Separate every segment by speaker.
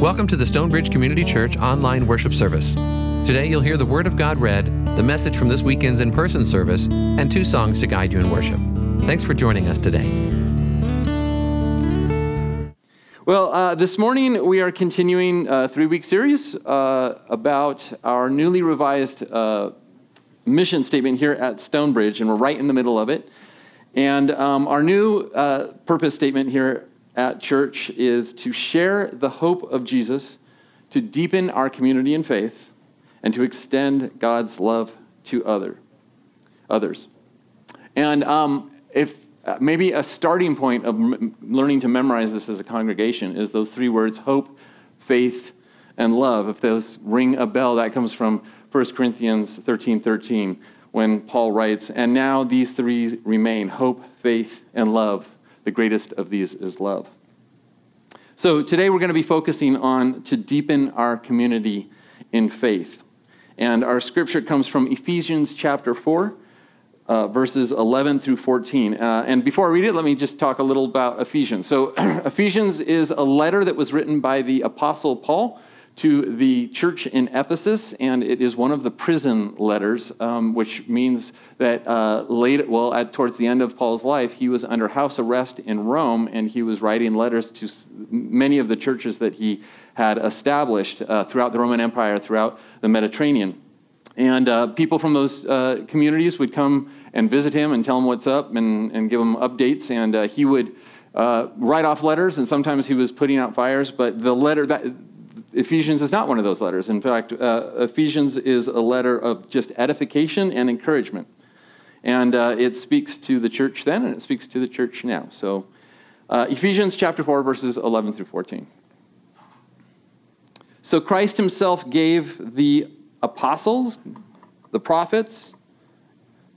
Speaker 1: Welcome to the Stonebridge Community Church online worship service. Today you'll hear the Word of God read, the message from this weekend's in person service, and two songs to guide you in worship. Thanks for joining us today.
Speaker 2: Well, uh, this morning we are continuing a three week series uh, about our newly revised uh, mission statement here at Stonebridge, and we're right in the middle of it. And um, our new uh, purpose statement here at church is to share the hope of Jesus, to deepen our community in faith, and to extend God's love to other, others. And um, if uh, maybe a starting point of m- learning to memorize this as a congregation is those three words hope, faith, and love. If those ring a bell, that comes from 1 Corinthians 13 13, when Paul writes, And now these three remain hope, faith, and love the greatest of these is love. So today we're going to be focusing on to deepen our community in faith. And our scripture comes from Ephesians chapter 4, uh, verses 11 through 14. Uh, and before I read it, let me just talk a little about Ephesians. So, Ephesians is a letter that was written by the Apostle Paul to the church in Ephesus, and it is one of the prison letters, um, which means that uh, late, well, at, towards the end of Paul's life, he was under house arrest in Rome, and he was writing letters to many of the churches that he had established uh, throughout the Roman Empire, throughout the Mediterranean. And uh, people from those uh, communities would come and visit him and tell him what's up and, and give him updates, and uh, he would uh, write off letters, and sometimes he was putting out fires, but the letter that Ephesians is not one of those letters. In fact, uh, Ephesians is a letter of just edification and encouragement. And uh, it speaks to the church then and it speaks to the church now. So, uh, Ephesians chapter 4, verses 11 through 14. So, Christ himself gave the apostles, the prophets,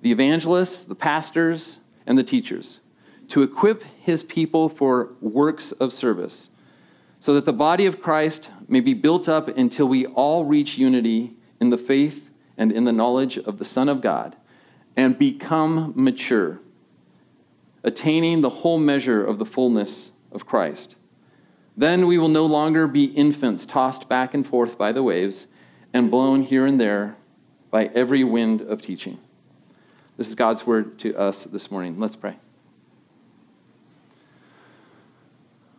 Speaker 2: the evangelists, the pastors, and the teachers to equip his people for works of service so that the body of Christ may be built up until we all reach unity in the faith and in the knowledge of the Son of God and become mature, attaining the whole measure of the fullness of Christ. Then we will no longer be infants tossed back and forth by the waves and blown here and there by every wind of teaching. This is God's word to us this morning. Let's pray.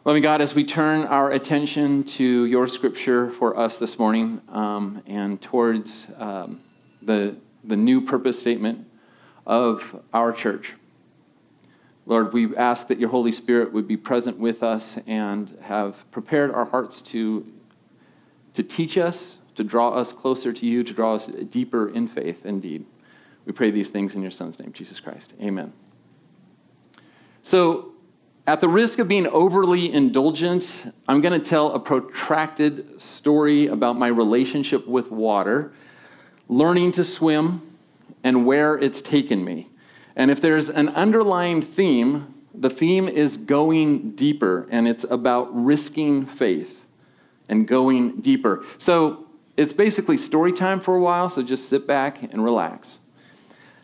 Speaker 2: Loving God, as we turn our attention to your scripture for us this morning um, and towards um, the, the new purpose statement of our church, Lord, we ask that your Holy Spirit would be present with us and have prepared our hearts to, to teach us, to draw us closer to you, to draw us deeper in faith indeed. We pray these things in your Son's name, Jesus Christ. Amen. So, at the risk of being overly indulgent, I'm going to tell a protracted story about my relationship with water, learning to swim, and where it's taken me. And if there's an underlying theme, the theme is going deeper, and it's about risking faith and going deeper. So it's basically story time for a while, so just sit back and relax.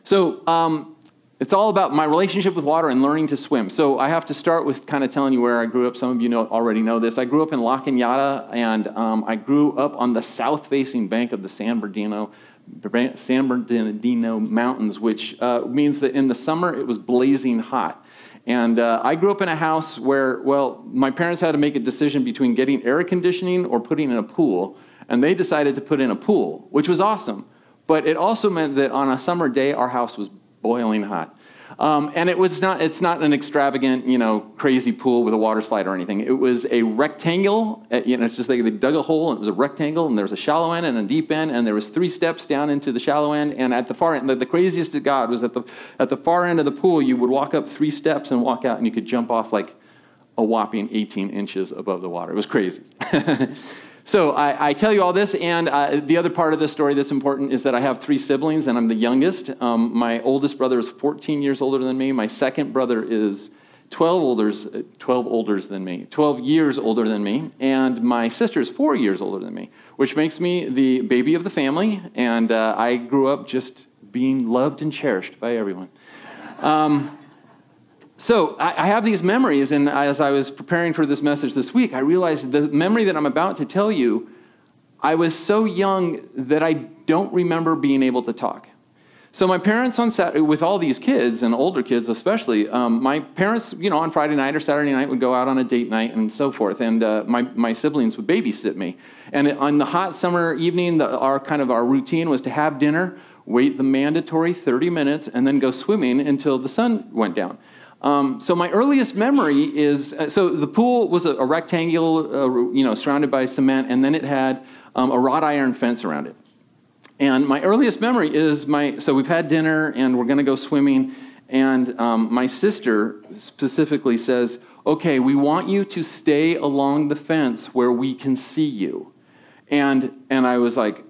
Speaker 2: So, um, it's all about my relationship with water and learning to swim. So I have to start with kind of telling you where I grew up. Some of you know, already know this. I grew up in La Cañada, and um, I grew up on the south-facing bank of the San Bernardino, San Bernardino Mountains, which uh, means that in the summer it was blazing hot. And uh, I grew up in a house where, well, my parents had to make a decision between getting air conditioning or putting in a pool, and they decided to put in a pool, which was awesome. But it also meant that on a summer day, our house was boiling hot. Um, and it was not, it's not an extravagant, you know, crazy pool with a water slide or anything. It was a rectangle, uh, you know, it's just like they dug a hole and it was a rectangle and there was a shallow end and a deep end and there was three steps down into the shallow end. And at the far end, the, the craziest to God was at the, at the far end of the pool, you would walk up three steps and walk out and you could jump off like a whopping 18 inches above the water. It was crazy. So I, I, tell you all this, and uh, the other part of the story that's important is that I have three siblings, and I'm the youngest. Um, my oldest brother is 14 years older than me. My second brother is 12 older, 12 older than me, 12 years older than me, and my sister is four years older than me, which makes me the baby of the family. And uh, I grew up just being loved and cherished by everyone. Um, so I, I have these memories, and as I was preparing for this message this week, I realized the memory that I'm about to tell you, I was so young that I don't remember being able to talk. So my parents on Saturday, with all these kids and older kids especially, um, my parents, you know, on Friday night or Saturday night would go out on a date night and so forth, and uh, my, my siblings would babysit me. And on the hot summer evening, the, our kind of our routine was to have dinner, wait the mandatory 30 minutes, and then go swimming until the sun went down. Um, so my earliest memory is uh, so the pool was a, a rectangle, uh, you know, surrounded by cement, and then it had um, a wrought iron fence around it. And my earliest memory is my, so we've had dinner and we're going to go swimming. And um, my sister specifically says, okay, we want you to stay along the fence where we can see you. And, and I was like,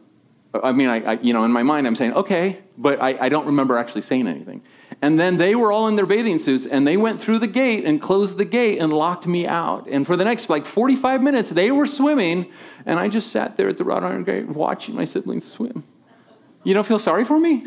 Speaker 2: I mean, I, I you know, in my mind, I'm saying, okay, but I, I don't remember actually saying anything. And then they were all in their bathing suits and they went through the gate and closed the gate and locked me out. And for the next like 45 minutes, they were swimming and I just sat there at the wrought iron gate watching my siblings swim. You don't feel sorry for me?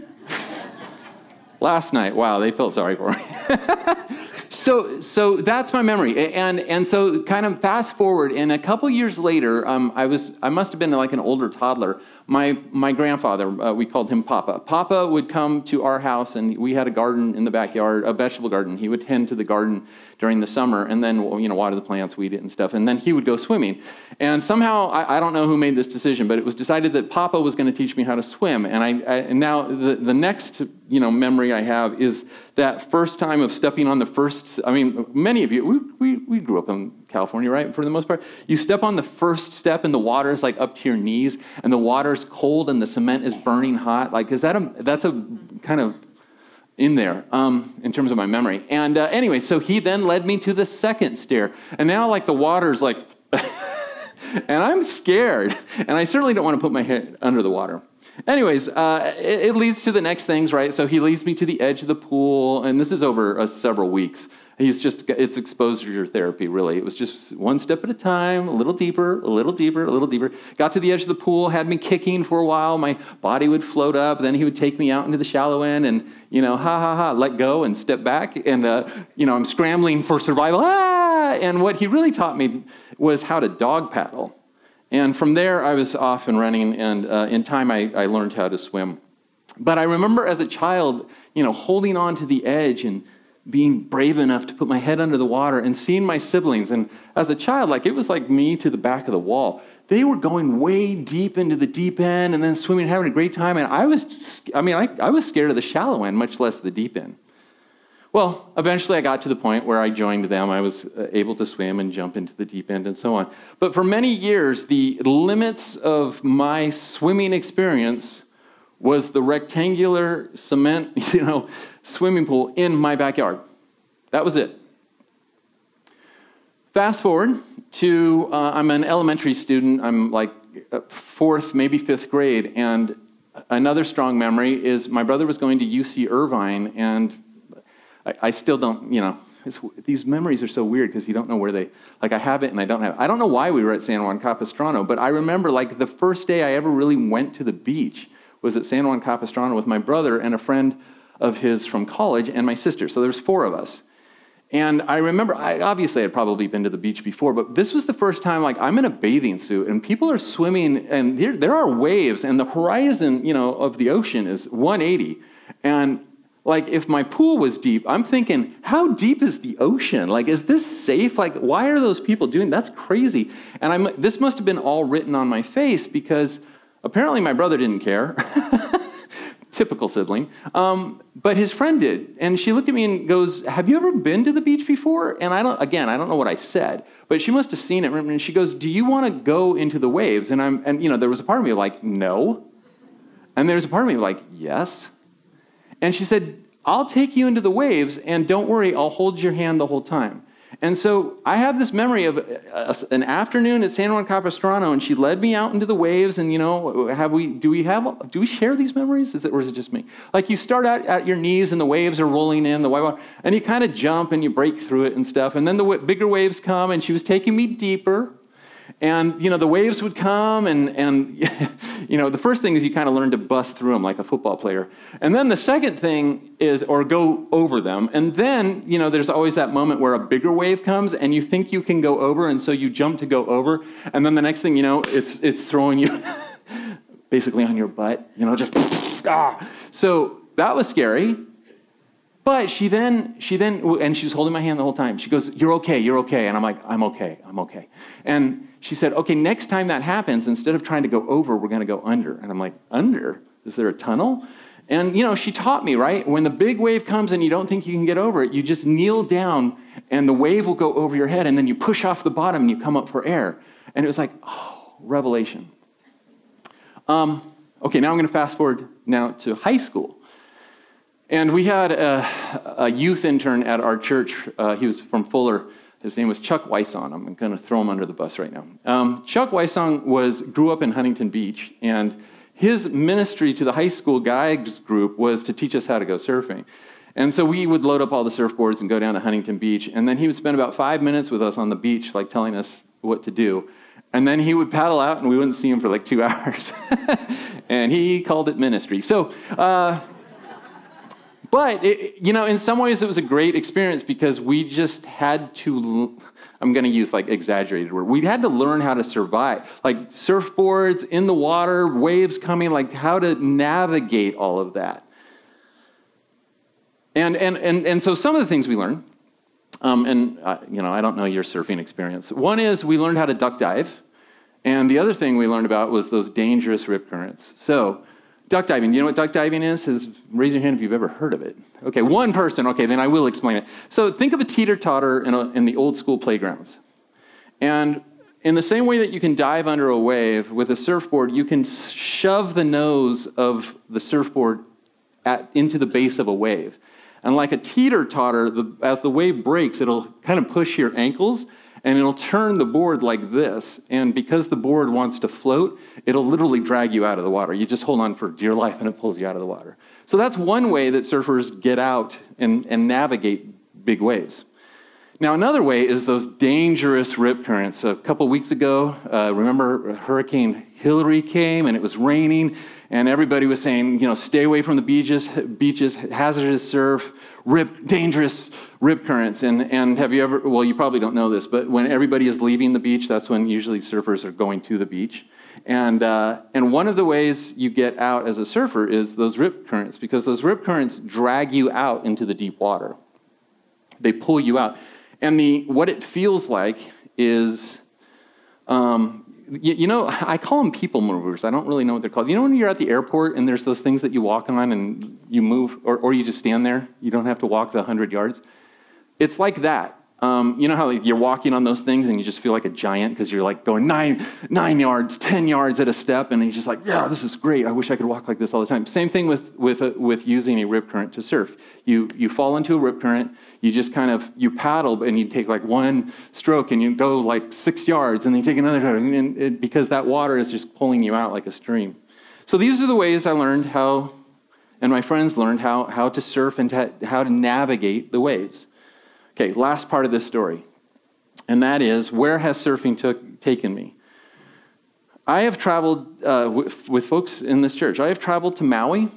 Speaker 2: Last night, wow, they felt sorry for me. so, so that's my memory, and and so kind of fast forward, and a couple years later, um, I was I must have been like an older toddler, my, my grandfather, uh, we called him Papa. Papa would come to our house, and we had a garden in the backyard, a vegetable garden. He would tend to the garden during the summer, and then you know water the plants, weed it, and stuff. And then he would go swimming. And somehow, I, I don't know who made this decision, but it was decided that Papa was going to teach me how to swim. And I, I and now the, the next you know memory I have is that first time of stepping on the first. I mean, many of you, we, we, we grew up in California, right? For the most part, you step on the first step, and the water is like up to your knees, and the water's cold, and the cement is burning hot. Like, is that a that's a kind of in there um, in terms of my memory. And uh, anyway, so he then led me to the second stair, and now like the water's like, and I'm scared, and I certainly don't want to put my head under the water. Anyways, uh, it, it, leads to the next things, right? So he leads me to the edge of the pool, and this is over uh, several weeks. He's just, it's exposure therapy, really. It was just one step at a time, a little deeper, a little deeper, a little deeper. Got to the edge of the pool, had me kicking for a while. My body would float up. Then he would take me out into the shallow end and, you know, ha ha ha, let go and step back. And, uh, you know, I'm scrambling for survival. Ah! And what he really taught me was how to dog paddle. And from there, I was off and running. And uh, in time, I, I learned how to swim. But I remember as a child, you know, holding on to the edge and being brave enough to put my head under the water and seeing my siblings. And as a child, like it was like me to the back of the wall. They were going way deep into the deep end and then swimming, having a great time. And I was, I mean, I, I was scared of the shallow end, much less the deep end. Well, eventually I got to the point where I joined them. I was uh, able to swim and jump into the deep end and so on. But for many years, the limits of my swimming experience was the rectangular cement, you know, swimming pool in my backyard. That was it. Fast forward to uh, I'm an elementary student. I'm like uh, fourth, maybe fifth grade, and another strong memory is my brother was going to UC Irvine, and I, I still don't, you know, these memories are so weird because you don't know where they like i have it and i don't have it i don't know why we were at san juan capistrano but i remember like the first day i ever really went to the beach was at San Juan Capistrano with my brother and a friend of his from college and my sister. So there's four of us. And I remember, I obviously had probably been to the beach before, but this was the first time, like, I'm in a bathing suit and people are swimming, and there, there are waves, and the horizon, you know, of the ocean is 180. And like, if my pool was deep, I'm thinking, how deep is the ocean? Like, is this safe? Like, why are those people doing? That's crazy. And I'm, this must have been all written on my face because Apparently, my brother didn't care. Typical sibling. Um, but his friend did. And she looked at me and goes, Have you ever been to the beach before? And I don't, again, I don't know what I said, but she must have seen it. And she goes, Do you want to go into the waves? And I'm, and you know, there was a part of me like, No. And there was a part of me like, Yes. And she said, I'll take you into the waves, and don't worry, I'll hold your hand the whole time. And so I have this memory of uh, an afternoon at San Juan Capistrano, and she led me out into the waves. And you know, have we? Do we have? Do we share these memories? Is it, or is it just me? Like you start out at your knees, and the waves are rolling in the white water, and you kind of jump and you break through it and stuff. And then the bigger waves come, and she was taking me deeper. And you know the waves would come, and and you know, the first thing is you kind of learn to bust through them like a football player. And then the second thing is, or go over them. And then, you know, there's always that moment where a bigger wave comes and you think you can go over, and so you jump to go over. And then the next thing you know, it's, it's throwing you basically on your butt, you know, just ah. So that was scary. But she then, she then, and she was holding my hand the whole time. She goes, You're okay, you're okay. And I'm like, I'm okay, I'm okay. And she said, Okay, next time that happens, instead of trying to go over, we're going to go under. And I'm like, Under? Is there a tunnel? And, you know, she taught me, right? When the big wave comes and you don't think you can get over it, you just kneel down and the wave will go over your head and then you push off the bottom and you come up for air. And it was like, oh, revelation. Um, okay, now I'm going to fast forward now to high school. And we had a, a youth intern at our church. Uh, he was from Fuller. His name was Chuck Wysong. I'm going to throw him under the bus right now. Um, Chuck Wysong was grew up in Huntington Beach, and his ministry to the high school guys group was to teach us how to go surfing. And so we would load up all the surfboards and go down to Huntington Beach, and then he would spend about five minutes with us on the beach, like telling us what to do. And then he would paddle out, and we wouldn't see him for like two hours. and he called it ministry. So. Uh, but, it, you know, in some ways it was a great experience because we just had to, I'm going to use like exaggerated word. We had to learn how to survive. Like surfboards in the water, waves coming, like how to navigate all of that. And, and, and, and so some of the things we learned, um, and, uh, you know, I don't know your surfing experience. One is we learned how to duck dive. And the other thing we learned about was those dangerous rip currents. So Duck diving. You know what duck diving is? is? Raise your hand if you've ever heard of it. Okay, one person. Okay, then I will explain it. So think of a teeter totter in, in the old school playgrounds. And in the same way that you can dive under a wave with a surfboard, you can shove the nose of the surfboard at, into the base of a wave. And like a teeter totter, as the wave breaks, it'll kind of push your ankles and it'll turn the board like this. And because the board wants to float, it'll literally drag you out of the water. You just hold on for dear life and it pulls you out of the water. So that's one way that surfers get out and, and navigate big waves. Now, another way is those dangerous rip currents. A couple weeks ago, uh, remember Hurricane Hilary came and it was raining, and everybody was saying, you know, stay away from the beaches, beaches, hazardous surf, rip, dangerous rip currents. And, and have you ever, well, you probably don't know this, but when everybody is leaving the beach, that's when usually surfers are going to the beach. And, uh, and one of the ways you get out as a surfer is those rip currents, because those rip currents drag you out into the deep water. They pull you out. And the, what it feels like is, um, you, you, know, I call them people movers. I don't really know what they're called. You know when you're at the airport and there's those things that you walk on and you move, or, or you just stand there? You don't have to walk the 100 yards. It's like that. Um, you know how you're walking on those things and you just feel like a giant because you're like going nine, nine yards, 10 yards at a step, and you're just like, yeah, this is great. I wish I could walk like this all the time. Same thing with, with, uh, with using a rip current to surf. You, you fall into a rip current, you just kind of, you paddle and you take like one stroke and you go like six yards and then you take another, and it, because that water is just pulling you out like a stream. So these are the ways I learned how, and my friends learned how, how to surf and to, how to navigate the waves. Okay, last part of this story, and that is where has surfing took, taken me? I have traveled uh, with, with folks in this church. I have traveled to Maui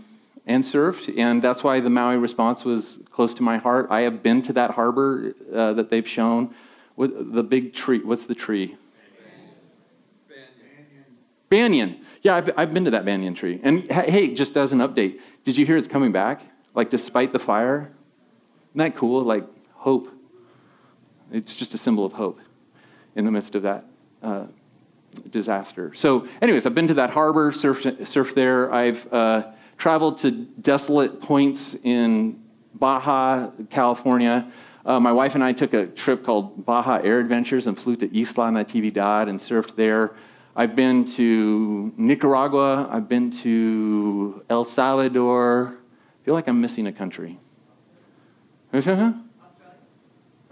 Speaker 2: and surfed, and that's why the Maui response was close to my heart. I have been to that harbor uh, that they've shown. The big tree, what's the tree? Banyan. Banyan. Yeah, I've, I've been to that banyan tree. And hey, just as an update, did you hear it's coming back? Like, despite the fire? Isn't that cool? Like, hope. It's just a symbol of hope in the midst of that uh, disaster. So, anyways, I've been to that harbor, surfed, surfed there. I've uh, traveled to desolate points in Baja, California. Uh, my wife and I took a trip called Baja Air Adventures and flew to Isla Natividad and surfed there. I've been to Nicaragua. I've been to El Salvador. I feel like I'm missing a country.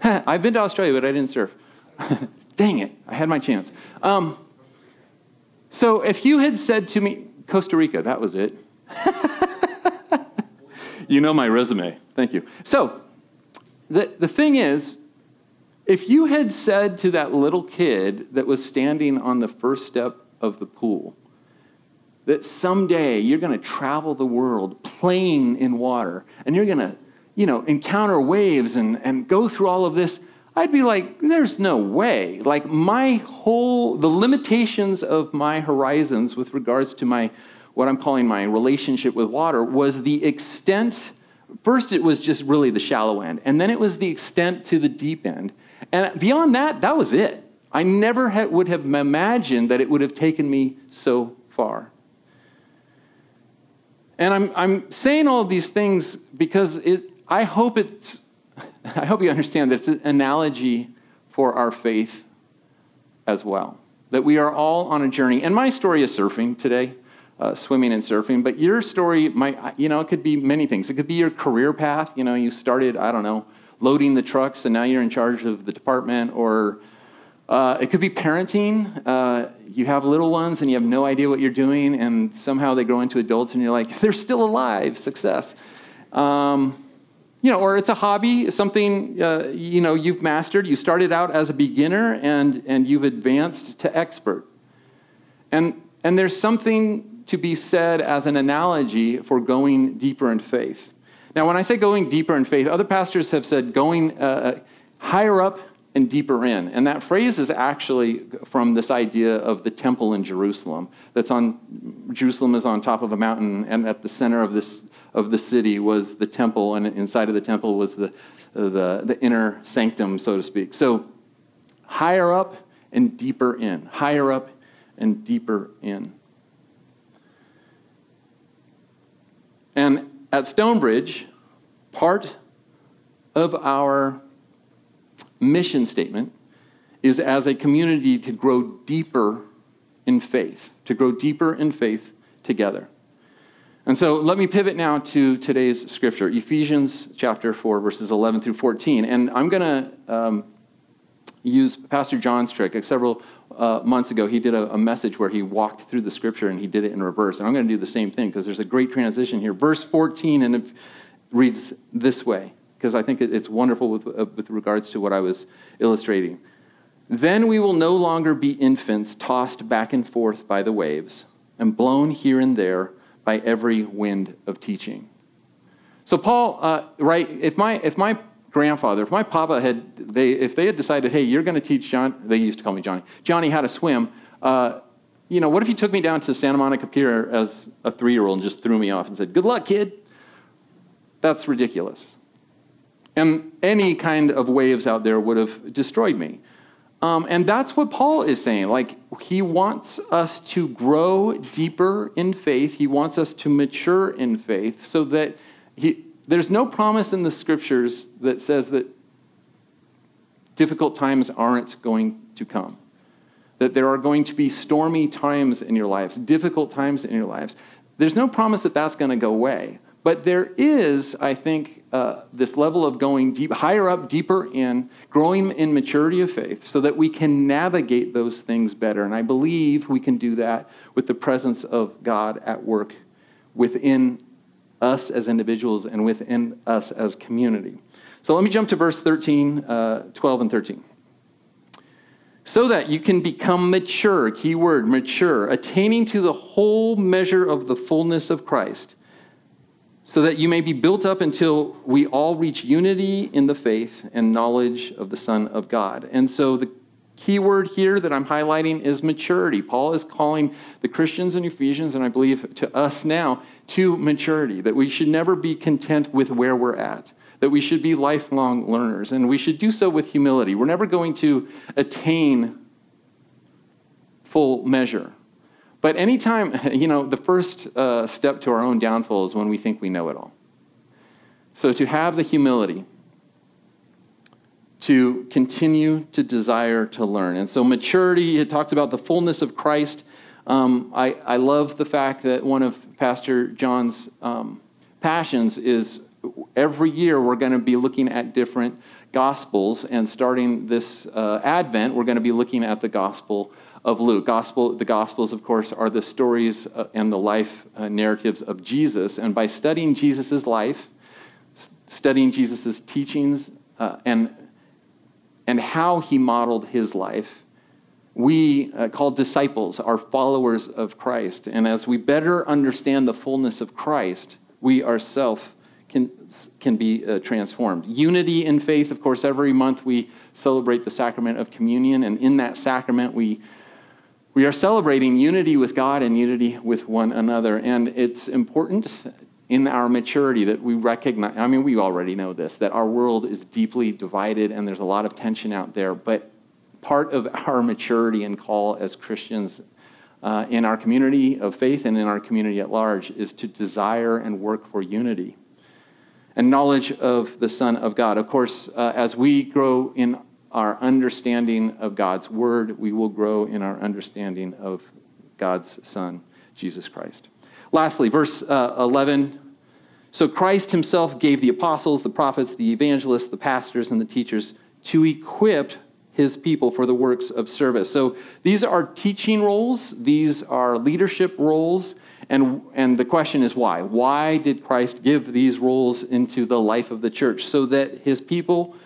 Speaker 2: I've been to Australia, but I didn't surf. Dang it, I had my chance. Um, so if you had said to me, Costa Rica, that was it. you know my resume. Thank you. So the, the thing is, if you had said to that little kid that was standing on the first step of the pool, that someday you're going to travel the world playing in water and you're going to, you know, encounter waves and, and go through all of this, I'd be like, there's no way. Like, my whole, the limitations of my horizons with regards to my, what I'm calling my relationship with water was the extent. First, it was just really the shallow end, and then it was the extent to the deep end. And beyond that, that was it. I never ha- would have imagined that it would have taken me so far. And I'm, I'm saying all these things because it, I hope it's I hope you understand that it's an analogy for our faith as well. That we are all on a journey. And my story is surfing today, uh, swimming and surfing. But your story might, you know, it could be many things. It could be your career path. You know, you started, I don't know, loading the trucks and now you're in charge of the department. Or uh, it could be parenting. Uh, you have little ones and you have no idea what you're doing. And somehow they grow into adults and you're like, they're still alive. Success. Um, you know, or it's a hobby, something uh, you know you've mastered. You started out as a beginner and and you've advanced to expert. And and there's something to be said as an analogy for going deeper in faith. Now, when I say going deeper in faith, other pastors have said going uh, uh higher up and deeper in. And that phrase is actually from this idea of the temple in Jerusalem. That's on Jerusalem is on top of a mountain, and at the center of this of the city was the temple, and inside of the temple was the the, the inner sanctum, so to speak. So higher up and deeper in, higher up and deeper in. And at Stonebridge, part of our mission statement is as a community to grow deeper in faith, to grow deeper in faith together. And so let me pivot now to today's scripture, Ephesians chapter 4, verses 11 through 14. And I'm going to um, use Pastor John's trick. Like Several uh, months ago, he did a, a, message where he walked through the scripture and he did it in reverse. And I'm going to do the same thing because there's a great transition here. Verse 14 and it reads this way because I think it's wonderful with, uh, with regards to what I was illustrating. Then we will no longer be infants tossed back and forth by the waves and blown here and there by every wind of teaching. So, Paul, uh, right, if my, if my grandfather, if my papa had, they, if they had decided, hey, you're going to teach John, they used to call me Johnny, Johnny how to swim, uh, you know, what if he took me down to Santa Monica Pier as a three year old and just threw me off and said, good luck, kid? That's ridiculous. And any kind of waves out there would have destroyed me. Um, and that's what Paul is saying. Like, he wants us to grow deeper in faith. He wants us to mature in faith so that he, there's no promise in the scriptures that says that difficult times aren't going to come. That there are going to be stormy times in your lives, difficult times in your lives. There's no promise that that's going to go away. But there is, I think, uh, this level of going deep, higher up, deeper in, growing in maturity of faith, so that we can navigate those things better. And I believe we can do that with the presence of God at work within us as individuals and within us as community. So let me jump to verse 13, uh, 12, and 13 so that you can become mature, keyword mature, attaining to the whole measure of the fullness of Christ so that you may be built up until we all reach unity in the faith and knowledge of the Son of God. And so the key word here that I'm highlighting is maturity. Paul is calling the Christians in Ephesians, and I believe to us now, to maturity, that we should never be content with where we're at. That we should be lifelong learners, and we should do so with humility. We're never going to attain full measure. But anytime, you know, the first uh, step to our own downfall is when we think we know it all. So to have the humility to continue to desire to learn. And so maturity, it talks about the fullness of Christ. Um, I, I love the fact that one of Pastor John's um, passions is every year we're going to be looking at different gospels, and starting this uh, Advent, we're going to be looking at the gospel of Luke. Gospel, the Gospels, of course, are the stories uh, and the life uh, narratives of Jesus. And by studying Jesus' life, studying Jesus' teachings, uh, and, and how he modeled his life, we, uh, called disciples, are followers of Christ. And as we better understand the fullness of Christ, we ourselves can, can be uh, transformed. Unity in faith, of course, every month we celebrate the sacrament of communion, and in that sacrament we we are celebrating unity with God and unity with one another. And it's important in our maturity that we recognize, I mean, we already know this, that our world is deeply divided and there's a lot of tension out there. But part of our maturity and call as Christians uh, in our community of faith and in our community at large is to desire and work for unity and knowledge of the Son of God. Of course, uh, as we grow in our understanding of God's Word, we will grow in our understanding of God's Son, Jesus Christ. Lastly, verse uh, 11. So Christ himself gave the apostles, the prophets, the evangelists, the pastors, and the teachers to equip his people for the works of service. So these are teaching roles, these are leadership roles, and, and the question is why? Why did Christ give these roles into the life of the church? So that his people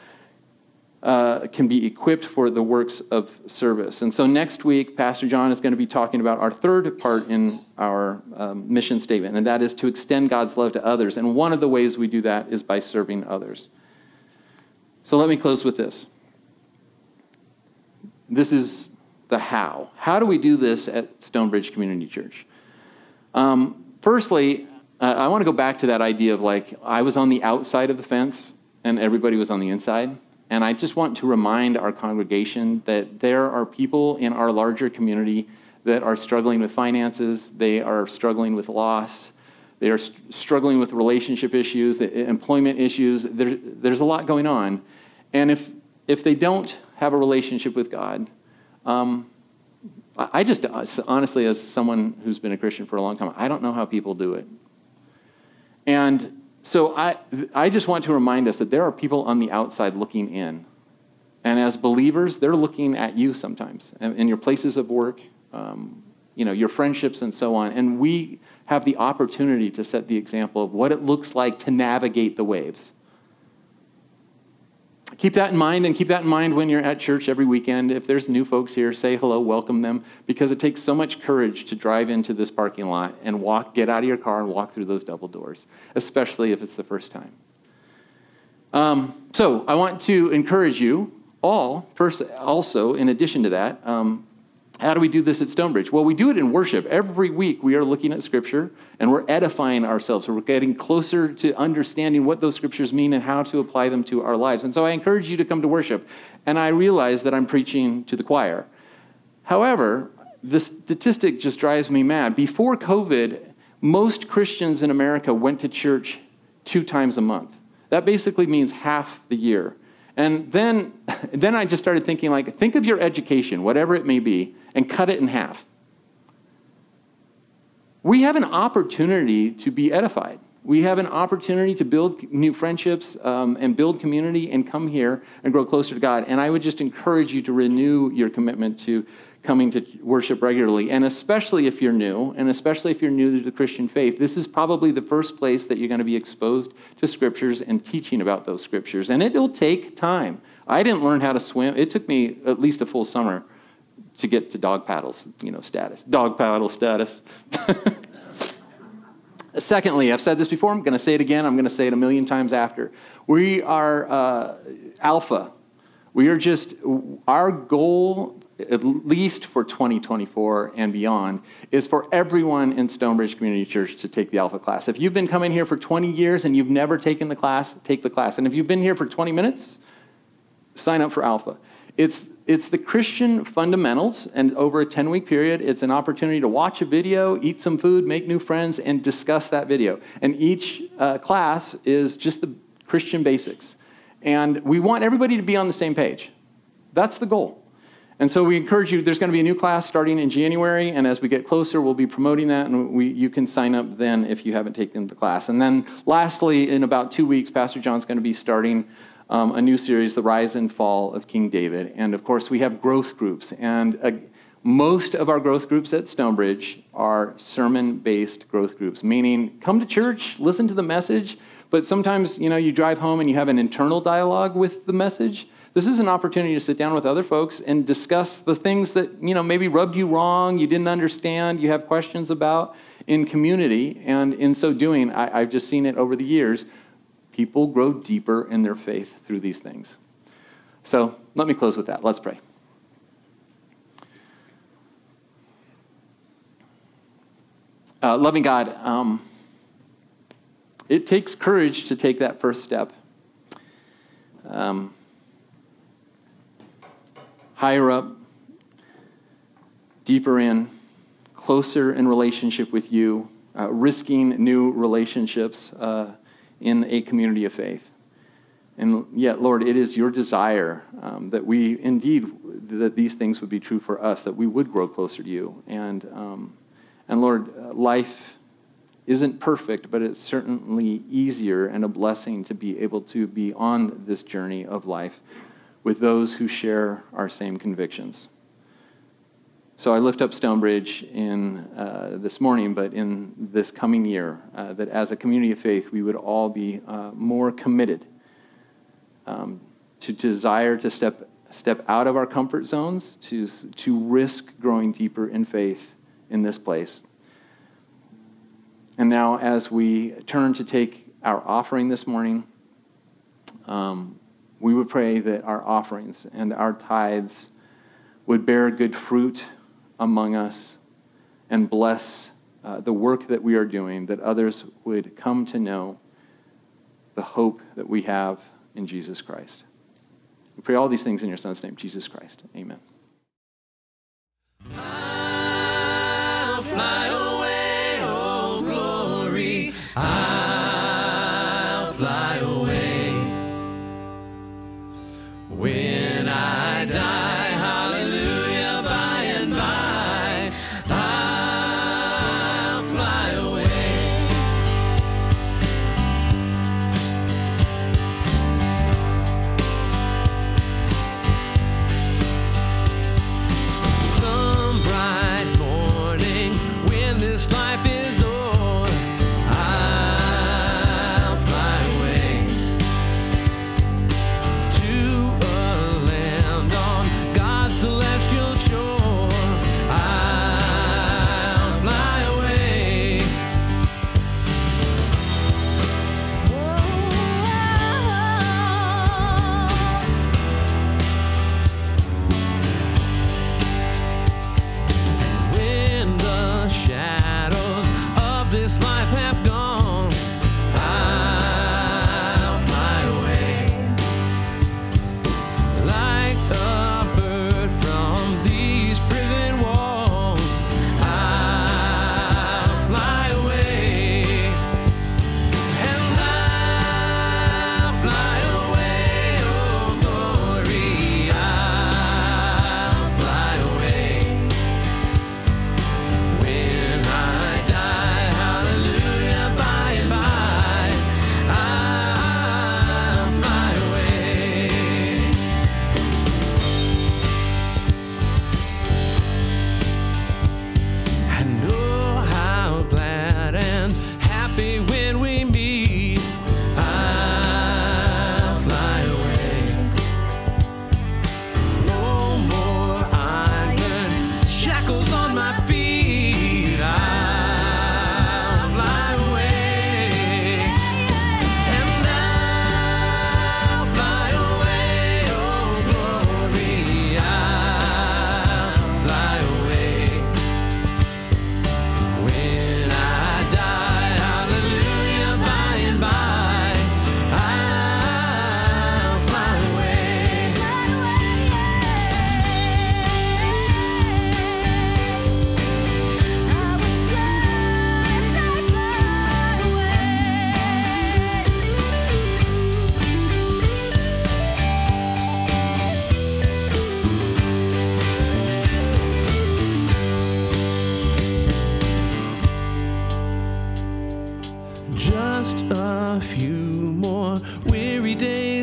Speaker 2: uh, can be equipped for the works of service. And so next week, Pastor John is going to be talking about our third part in our um, mission statement, and that is to extend God's love to others. And one of the ways we do that is by serving others. So let me close with this. This is the how. How do we do this at Stonebridge Community Church? Um, firstly, uh, I want to go back to that idea of like, I was on the outside of the fence and everybody was on the inside. And I just want to remind our congregation that there are people in our larger community that are struggling with finances, they are struggling with loss, they are st- struggling with relationship issues, employment issues. There, there's a lot going on. And if, if they don't have a relationship with God, um, I just, honestly, as someone who's been a Christian for a long time, I don't know how people do it. And so I, I just want to remind us that there are people on the outside looking in. And as believers, they're looking at you sometimes in your places of work, um, you know, your friendships and so on. And we have the opportunity to set the example of what it looks like to navigate the waves keep that in mind and keep that in mind when you're at church every weekend. If there's new folks here, say hello, welcome them, because it takes so much courage to drive into this parking lot and walk, get out of your car and walk through those double doors, especially if it's the first time. Um, so I want to encourage you all, first, also, in addition to that, um, how do we do this at Stonebridge? Well, we do it in worship. Every week we are looking at Scripture and we're edifying ourselves. So we're getting closer to understanding what those Scriptures mean and how to apply them to our lives. And so I encourage you to come to worship. And I realize that I'm preaching to the choir. However, the statistic just drives me mad. Before COVID, most Christians in America went to church two times a month. That basically means half the year. And then, then I just started thinking, like, think of your education, whatever it may be, and cut it in half. We have an opportunity to be edified. We have an opportunity to build new friendships um, and build community and come here and grow closer to God. And I would just encourage you to renew your commitment to coming to worship regularly. And especially if you're new, and especially if you're new to the Christian faith, this is probably the first place that you're going to be exposed to scriptures and teaching about those scriptures. And it'll take time. I didn't learn how to swim. It took me at least a full summer to get to dog paddles, you know, status. Dog paddle status. Secondly, I've said this before, I'm going to say it again, I'm going to say it a million times after. We are uh, alpha. We are just, our goal at least for 2024 and beyond, is for everyone in Stonebridge Community Church to take the Alpha class. If you've been coming here for 20 years and you've never taken the class, take the class. And if you've been here for 20 minutes, sign up for Alpha. It's, it's the Christian fundamentals, and over a 10 week period, it's an opportunity to watch a video, eat some food, make new friends, and discuss that video. And each uh, class is just the Christian basics. And we want everybody to be on the same page. That's the goal. And so we encourage you, there's going to be a new class starting in January, and as we get closer, we'll be promoting that, and we, you can sign up then if you haven't taken the class. And then lastly, in about two weeks, Pastor John's going to be starting um, a new series, The Rise and Fall of King David. And of course, we have growth groups, and uh, most of our growth groups at Stonebridge are sermon based growth groups, meaning come to church, listen to the message, but sometimes you know you drive home and you have an internal dialogue with the message this is an opportunity to sit down with other folks and discuss the things that, you know, maybe rubbed you wrong, you didn't understand, you have questions about in community. And in so doing, I, I've just seen it over the years. People grow deeper in their faith through these things. So let me close with that. Let's pray. Uh, loving God, um, it takes courage to take that first step. Um, higher up, deeper in, closer in relationship with you, uh, risking new relationships uh, in a community of faith. And yet, Lord, it is your desire um, that we indeed, that these things would be true for us, that we would grow closer to you. And, um, and Lord, uh, life isn't perfect, but it's certainly easier and a blessing to be able to be on this journey of life with those who share our same convictions. So I lift up Stonebridge in uh, this morning, but in this coming year, uh, that as a community of faith, we would all be uh, more committed um, to desire to step, step out of our comfort zones, to, to risk growing deeper in faith in this place. And now, as we turn to take our offering this morning, um, we would pray that our offerings and our tithes would bear good fruit among us and bless uh, the work that we are doing, that others would come to know the hope that we have in Jesus Christ. We pray all these things in your Son's name, Jesus Christ. Amen.
Speaker 3: I'll fly away, oh glory. I- Just a few more weary days.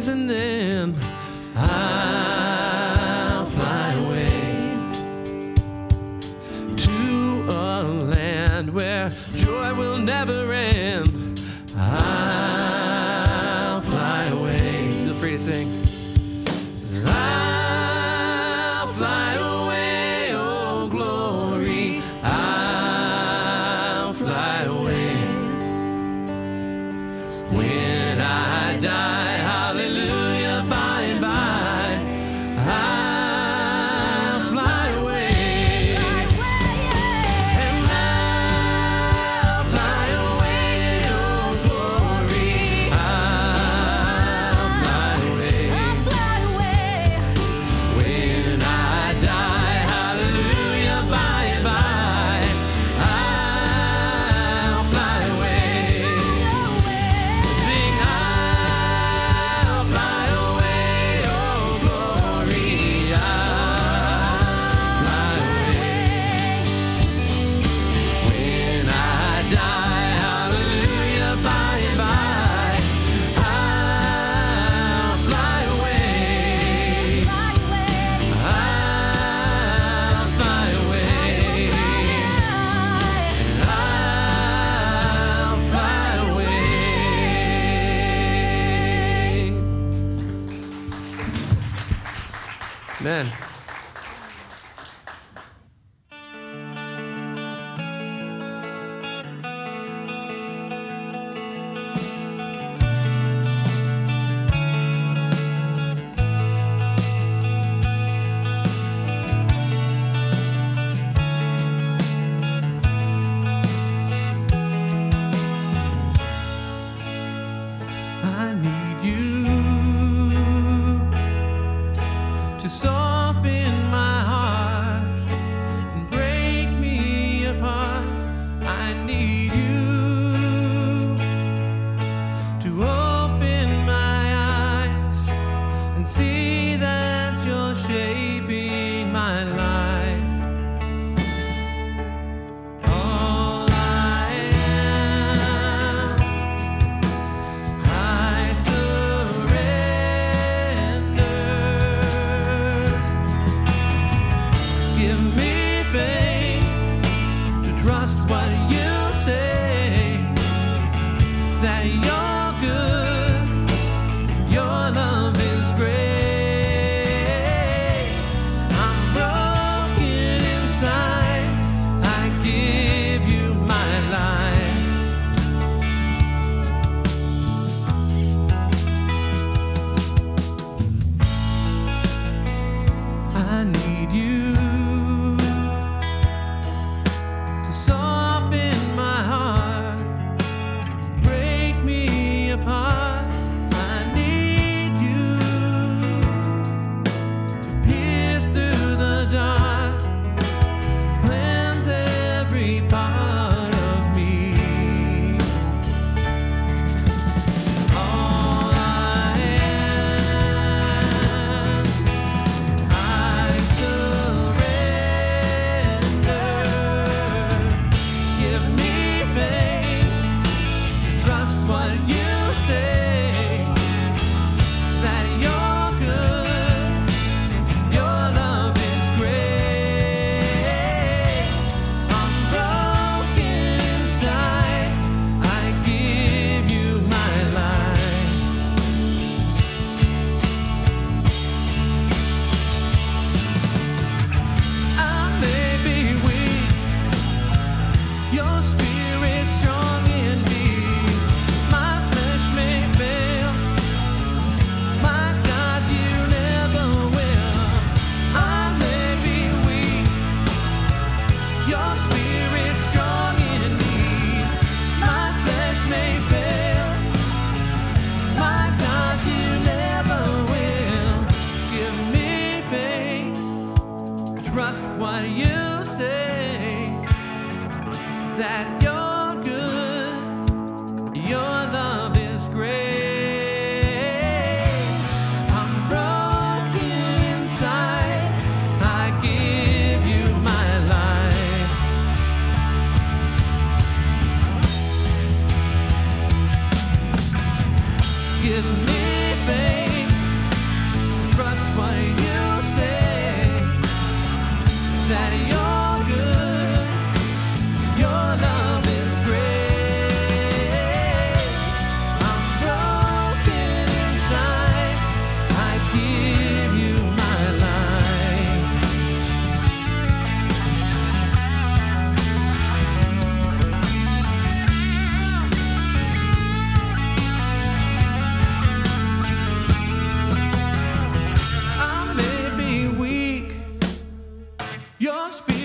Speaker 3: Your spirit